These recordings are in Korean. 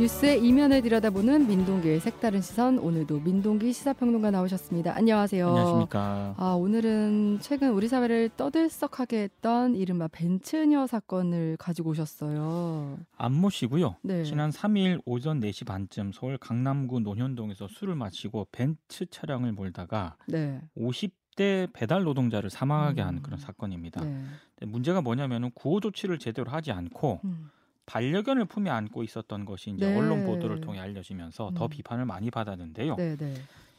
뉴스의 이면을 들여다보는 민동기의 색다른 시선 오늘도 민동기 시사평론가 나오셨습니다. 안녕하세요. 안녕하십니까. 아 오늘은 최근 우리 사회를 떠들썩하게 했던 이른바 벤츠녀 사건을 가지고 오셨어요. 안모 씨고요. 네. 지난 3일 오전 4시 반쯤 서울 강남구 논현동에서 술을 마시고 벤츠 차량을 몰다가 네. 50대 배달 노동자를 사망하게 한 음. 그런 사건입니다. 네. 문제가 뭐냐면은 구호 조치를 제대로 하지 않고 음. 반려견을 품에 안고 있었던 것이 이제 네. 언론 보도를 통해 알려지면서 더 음. 비판을 많이 받았는데요. 네, 네.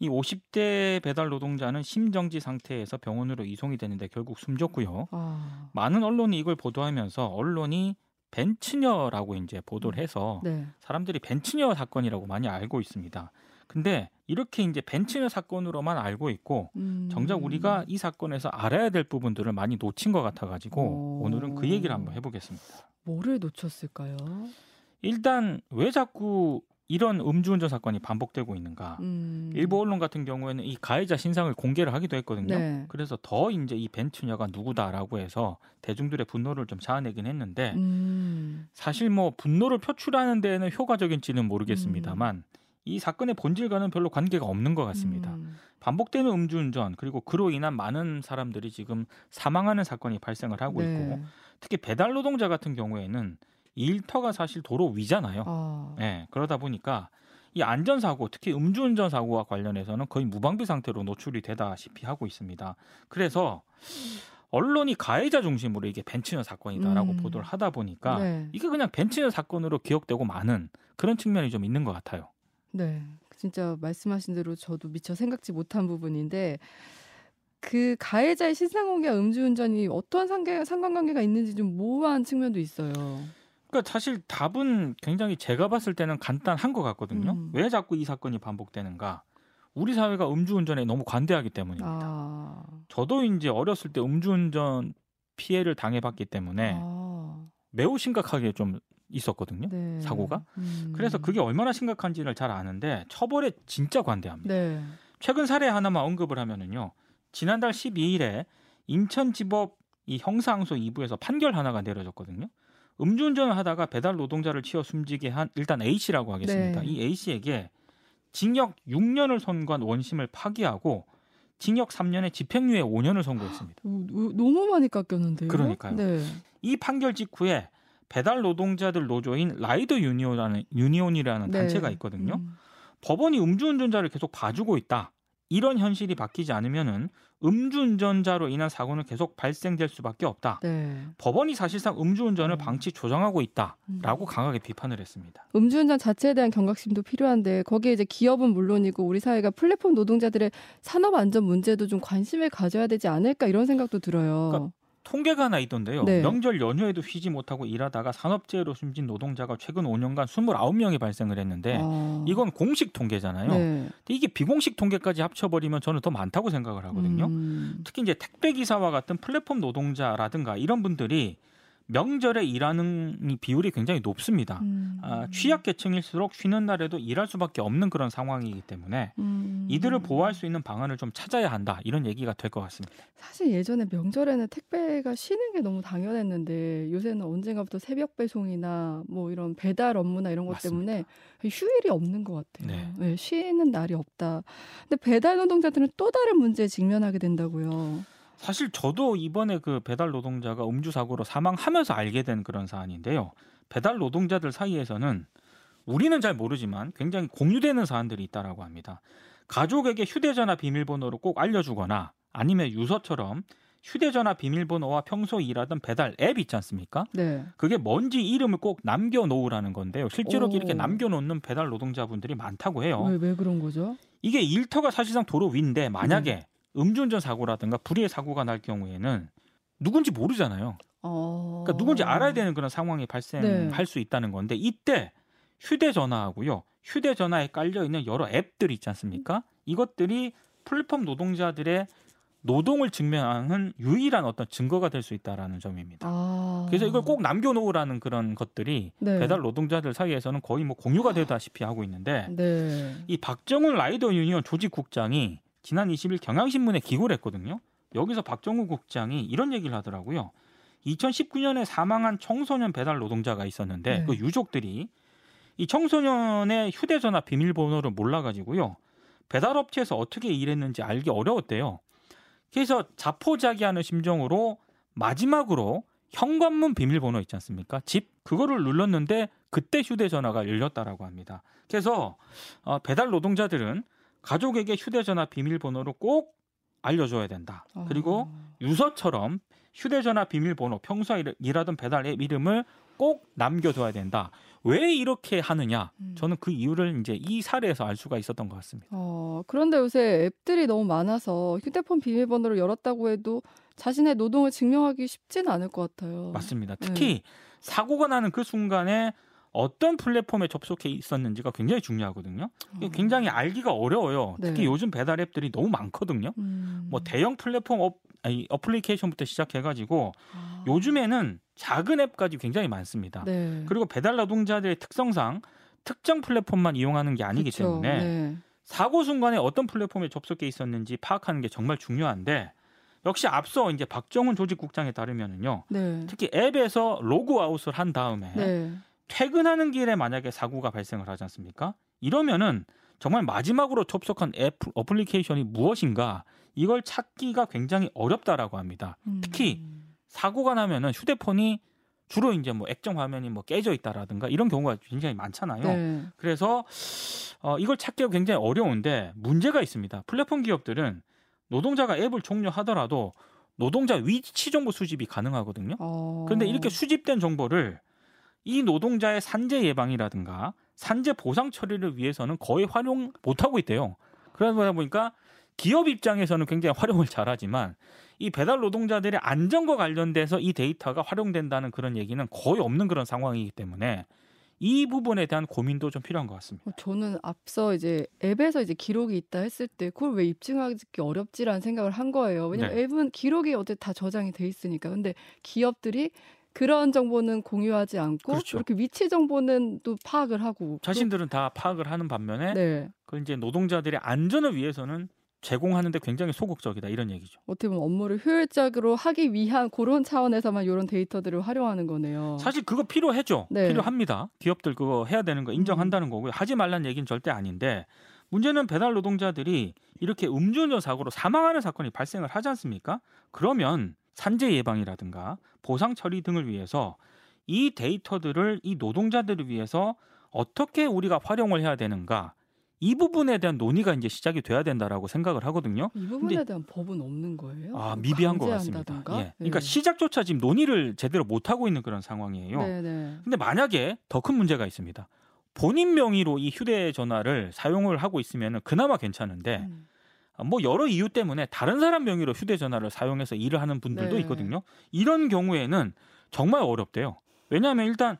이 50대 배달 노동자는 심정지 상태에서 병원으로 이송이 됐는데 결국 숨졌고요. 아. 많은 언론이 이걸 보도하면서 언론이 벤츠녀라고 이제 보도를 해서 네. 사람들이 벤츠녀 사건이라고 많이 알고 있습니다. 근데 이렇게 이제 벤츠녀 사건으로만 알고 있고 음. 정작 우리가 이 사건에서 알아야 될 부분들을 많이 놓친 것 같아가지고 오. 오늘은 그 얘기를 한번 해보겠습니다. 뭐를 놓쳤을까요? 일단 왜 자꾸 이런 음주운전 사건이 반복되고 있는가? 음. 일부 언론 같은 경우에는 이 가해자 신상을 공개를 하기도 했거든요. 네. 그래서 더 이제 이 벤츠녀가 누구다라고 해서 대중들의 분노를 좀 자아내긴 했는데 음. 사실 뭐 분노를 표출하는 데에는 효과적일지는 모르겠습니다만 이 사건의 본질과는 별로 관계가 없는 것 같습니다. 음. 반복되는 음주운전 그리고 그로 인한 많은 사람들이 지금 사망하는 사건이 발생을 하고 네. 있고 특히 배달 노동자 같은 경우에는 일터가 사실 도로 위잖아요. 아. 네, 그러다 보니까 이 안전사고, 특히 음주운전 사고와 관련해서는 거의 무방비 상태로 노출이 되다시피 하고 있습니다. 그래서 언론이 가해자 중심으로 이게 벤츠녀 사건이다라고 음. 보도를 하다 보니까 네. 이게 그냥 벤츠녀 사건으로 기억되고 많은 그런 측면이 좀 있는 것 같아요. 네. 진짜 말씀하신 대로 저도 미처 생각지 못한 부분인데 그 가해자의 신상 공개와 음주운전이 어떠한 상계, 상관관계가 있는지 좀 모호한 측면도 있어요. 그러니까 사실 답은 굉장히 제가 봤을 때는 간단한 것 같거든요. 음. 왜 자꾸 이 사건이 반복되는가? 우리 사회가 음주운전에 너무 관대하기 때문입니다. 아. 저도 이제 어렸을 때 음주운전 피해를 당해봤기 때문에 아. 매우 심각하게 좀 있었거든요. 네. 사고가? 음. 그래서 그게 얼마나 심각한지를 잘 아는데 처벌에 진짜 관대합니다. 네. 최근 사례 하나만 언급을 하면은요. 지난달 12일에 인천지법 이 형사항소 2부에서 판결 하나가 내려졌거든요. 음주운전을 하다가 배달 노동자를 치어 숨지게 한 일단 A 씨라고 하겠습니다. 네. 이 A 씨에게 징역 6년을 선고한 원심을 파기하고 징역 3년에 집행유예 5년을 선고했습니다. 어, 어, 너무 많이 깎였는데요. 그러니까요. 네. 이 판결 직후에 배달 노동자들 노조인 라이더 유니온이라는 유니온이라는 네. 단체가 있거든요. 음. 법원이 음주운전자를 계속 봐주고 있다. 이런 현실이 바뀌지 않으면은 음주운전자로 인한 사고는 계속 발생될 수밖에 없다. 네. 법원이 사실상 음주운전을 음. 방치 조장하고 있다라고 강하게 비판을 했습니다. 음주운전 자체에 대한 경각심도 필요한데 거기에 이제 기업은 물론이고 우리 사회가 플랫폼 노동자들의 산업 안전 문제도 좀 관심을 가져야 되지 않을까 이런 생각도 들어요. 그러니까 통계가 하나 있던데요. 네. 명절 연휴에도 쉬지 못하고 일하다가 산업재해로 숨진 노동자가 최근 5년간 29명이 발생을 했는데 아. 이건 공식 통계잖아요. 네. 이게 비공식 통계까지 합쳐버리면 저는 더 많다고 생각을 하거든요. 음. 특히 이제 택배 기사와 같은 플랫폼 노동자라든가 이런 분들이 명절에 일하는 이 비율이 굉장히 높습니다. 음. 아, 취약계층일수록 쉬는 날에도 일할 수밖에 없는 그런 상황이기 때문에 음. 이들을 보호할 수 있는 방안을 좀 찾아야 한다 이런 얘기가 될 것 같습니다. 사실 예전에 명절에는 택배가 쉬는 게 너무 당연했는데 요새는 언젠가부터 새벽 배송이나 뭐 이런 배달 업무나 이런 것 맞습니다. 때문에 휴일이 없는 것 같아요. 네. 네, 쉬는 날이 없다. 근데 배달 노동자들은 또 다른 문제에 직면하게 된다고요. 사실 저도 이번에 그 배달 노동자가 음주 사고로 사망하면서 알게 된 그런 사안인데요. 배달 노동자들 사이에서는 우리는 잘 모르지만 굉장히 공유되는 사안들이 있다라고 합니다. 가족에게 휴대전화 비밀번호를 꼭 알려주거나 아니면 유서처럼 휴대전화 비밀번호와 평소 일하던 배달 앱 있지 않습니까? 네. 그게 뭔지 이름을 꼭 남겨놓으라는 건데요. 실제로 오. 이렇게 남겨놓는 배달 노동자분들이 많다고 해요. 왜, 왜 그런 거죠? 이게 일터가 사실상 도로 위인데 만약에 네. 음주운전 사고라든가 불의의 사고가 날 경우에는 누군지 모르잖아요. 어. 그러니까 누군지 알아야 되는 그런 상황이 발생할 네. 수 있다는 건데 이때 휴대전화하고요. 휴대전화에 깔려 있는 여러 앱들이 있지 않습니까? 이것들이 플랫폼 노동자들의 노동을 증명하는 유일한 어떤 증거가 될 수 있다라는 점입니다. 아. 그래서 이걸 꼭 남겨놓으라는 그런 것들이 네. 배달 노동자들 사이에서는 거의 뭐 공유가 되다시피 하고 있는데 네. 이 박정훈 라이더 유니온 조직국장이 지난 20일 경향신문에 기고를 했거든요. 여기서 박정훈 국장이 이런 얘기를 하더라고요. 2019년에 사망한 청소년 배달 노동자가 있었는데 네. 그 유족들이 이 청소년의 휴대전화 비밀번호를 몰라가지고요. 배달업체에서 어떻게 일했는지 알기 어려웠대요. 그래서 자포자기하는 심정으로 마지막으로 현관문 비밀번호 있지 않습니까? 집 그거를 눌렀는데 그때 휴대전화가 열렸다라고 합니다. 그래서 어, 배달 노동자들은 가족에게 휴대전화 비밀번호를 꼭 알려줘야 된다. 그리고 아. 유서처럼 휴대전화 비밀번호 평소에 일하던 배달 앱 이름을 꼭 남겨둬야 된다. 왜 이렇게 하느냐? 음. 저는 그 이유를 이제 이 사례에서 알 수가 있었던 것 같습니다. 어, 그런데 요새 앱들이 너무 많아서 휴대폰 비밀번호를 열었다고 해도 자신의 노동을 증명하기 쉽지는 않을 것 같아요. 맞습니다. 네. 특히 사고가 나는 그 순간에 어떤 플랫폼에 접속해 있었는지가 굉장히 중요하거든요. 어. 굉장히 알기가 어려워요. 특히 네. 요즘 배달 앱들이 너무 많거든요. 음. 뭐 대형 플랫폼 업, 아니, 어플리케이션부터 시작해가지고 아. 요즘에는 작은 앱까지 굉장히 많습니다. 네. 그리고 배달 노동자들의 특성상 특정 플랫폼만 이용하는 게 아니기 그쵸. 때문에 네. 사고 순간에 어떤 플랫폼에 접속해 있었는지 파악하는 게 정말 중요한데 역시 앞서 이제 박정훈 조직국장에 따르면은요. 네. 특히 앱에서 로그아웃을 한 다음에 네. 퇴근하는 길에 만약에 사고가 발생을 하지 않습니까? 이러면은 정말 마지막으로 접속한 앱 어플리케이션이 무엇인가 이걸 찾기가 굉장히 어렵다라고 합니다. 특히 음. 사고가 나면은 휴대폰이 주로 이제 뭐 액정 화면이 뭐 깨져 있다라든가 이런 경우가 굉장히 많잖아요. 네. 그래서 어, 이걸 찾기가 굉장히 어려운데 문제가 있습니다. 플랫폼 기업들은 노동자가 앱을 종료하더라도 노동자 위치 정보 수집이 가능하거든요. 어. 그런데 이렇게 수집된 정보를 이 노동자의 산재 예방이라든가 산재 보상 처리를 위해서는 거의 활용 못 하고 있대요. 그러다 보니까 기업 입장에서는 굉장히 활용을 잘하지만 이 배달 노동자들의 안전과 관련돼서 이 데이터가 활용된다는 그런 얘기는 거의 없는 그런 상황이기 때문에 이 부분에 대한 고민도 좀 필요한 것 같습니다. 어, 저는 앞서 이제 앱에서 이제 기록이 있다 했을 때 그걸 왜 입증하기 어렵지라는 생각을 한 거예요. 왜냐면 네. 앱은 기록이 어디 다 저장이 돼 있으니까. 근데 기업들이 그런 정보는 공유하지 않고 그렇죠. 이렇게 위치 정보는 또 파악을 하고 자신들은 다 파악을 하는 반면에 네. 그 이제 노동자들의 안전을 위해서는 제공하는데 굉장히 소극적이다 이런 얘기죠. 어떻게 보면 업무를 효율적으로 하기 위한 그런 차원에서만 이런 데이터들을 활용하는 거네요. 사실 그거 필요해죠. 네. 필요합니다. 기업들 그거 해야 되는 거 인정한다는 거고요. 하지 말라는 얘기는 절대 아닌데 문제는 배달 노동자들이 이렇게 음주운전 사고로 사망하는 사건이 발생을 하지 않습니까? 그러면 산재 예방이라든가 보상 처리 등을 위해서 이 데이터들을 이 노동자들을 위해서 어떻게 우리가 활용을 해야 되는가 이 부분에 대한 논의가 이제 시작이 돼야 된다라고 생각을 하거든요. 이 부분에 대한 법은 없는 거예요? 아 미비한 것 같습니다. 예. 그러니까 네. 시작조차 지금 논의를 제대로 못 하고 있는 그런 상황이에요. 네네. 근데 만약에 더 큰 문제가 있습니다. 본인 명의로 이 휴대전화를 사용을 하고 있으면 그나마 괜찮은데 음. 뭐 여러 이유 때문에 다른 사람 명의로 휴대전화를 사용해서 일을 하는 분들도 네. 있거든요. 이런 경우에는 정말 어렵대요. 왜냐하면 일단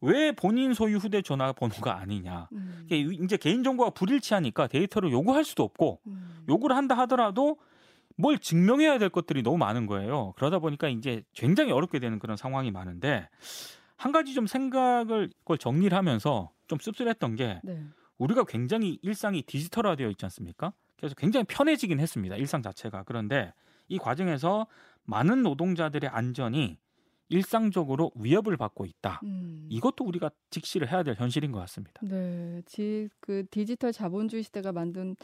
왜 본인 소유 휴대전화 번호가 아니냐. 음. 이제 개인정보가 불일치하니까 데이터를 요구할 수도 없고 음. 요구를 한다 하더라도 뭘 증명해야 될 것들이 너무 많은 거예요. 그러다 보니까 이제 굉장히 어렵게 되는 그런 상황이 많은데 한 가지 좀 생각을 그걸 정리를 하면서 좀 씁쓸했던 게 네. 우리가 굉장히 일상이 디지털화되어 있지 않습니까? 그래서 굉장히 편해지긴 했습니다. 일상 자체가. 그런데 이 과정에서 많은 노동자들의 안전이 일상적으로 위협을 받고 있다. 음. 이것도 우리가 직시를 해야 될 현실인 것 같습니다. 네, 지, 그 디지털 자본주의 시대가 만든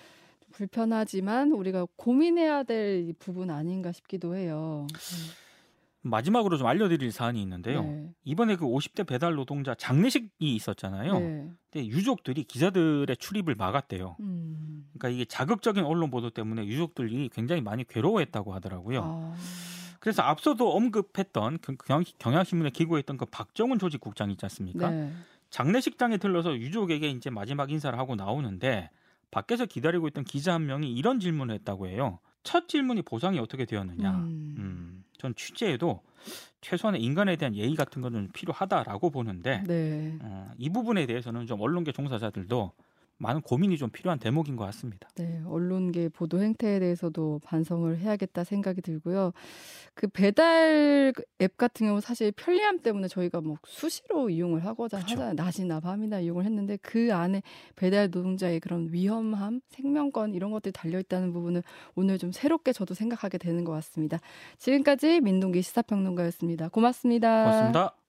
불편하지만 우리가 고민해야 될 부분 아닌가 싶기도 해요. 마지막으로 좀 알려드릴 사안이 있는데요. 네. 이번에 그 50대 배달 노동자 장례식이 있었잖아요. 네. 근데 유족들이 기자들의 출입을 막았대요. 음. 그러니까 이게 자극적인 언론 보도 때문에 유족들이 굉장히 많이 괴로워했다고 하더라고요. 아, 그래서 앞서도 언급했던 그 경향, 경향 신문에 기고했던 그 박정훈 조직 국장 있지 않습니까? 네. 장례식장에 들러서 유족에게 이제 마지막 인사를 하고 나오는데 밖에서 기다리고 있던 기자 한 명이 이런 질문을 했다고 해요. 첫 질문이 보상이 어떻게 되었느냐. 음. 음, 전 취재에도 최소한의 인간에 대한 예의 같은 거는 필요하다라고 보는데 네. 어, 이 부분에 대해서는 좀 언론계 종사자들도 많은 고민이 좀 필요한 대목인 것 같습니다. 네, 언론계 보도 행태에 대해서도 반성을 해야겠다 생각이 들고요. 그 배달 앱 같은 경우 사실 편리함 때문에 저희가 뭐 수시로 이용을 하고자 그쵸. 하잖아요. 낮이나 밤이나 이용을 했는데 그 안에 배달 노동자의 그런 위험함, 생명권 이런 것들이 달려 있다는 부분을 오늘 좀 새롭게 저도 생각하게 되는 것 같습니다. 지금까지 민동기 시사평론가였습니다. 고맙습니다. 고맙습니다.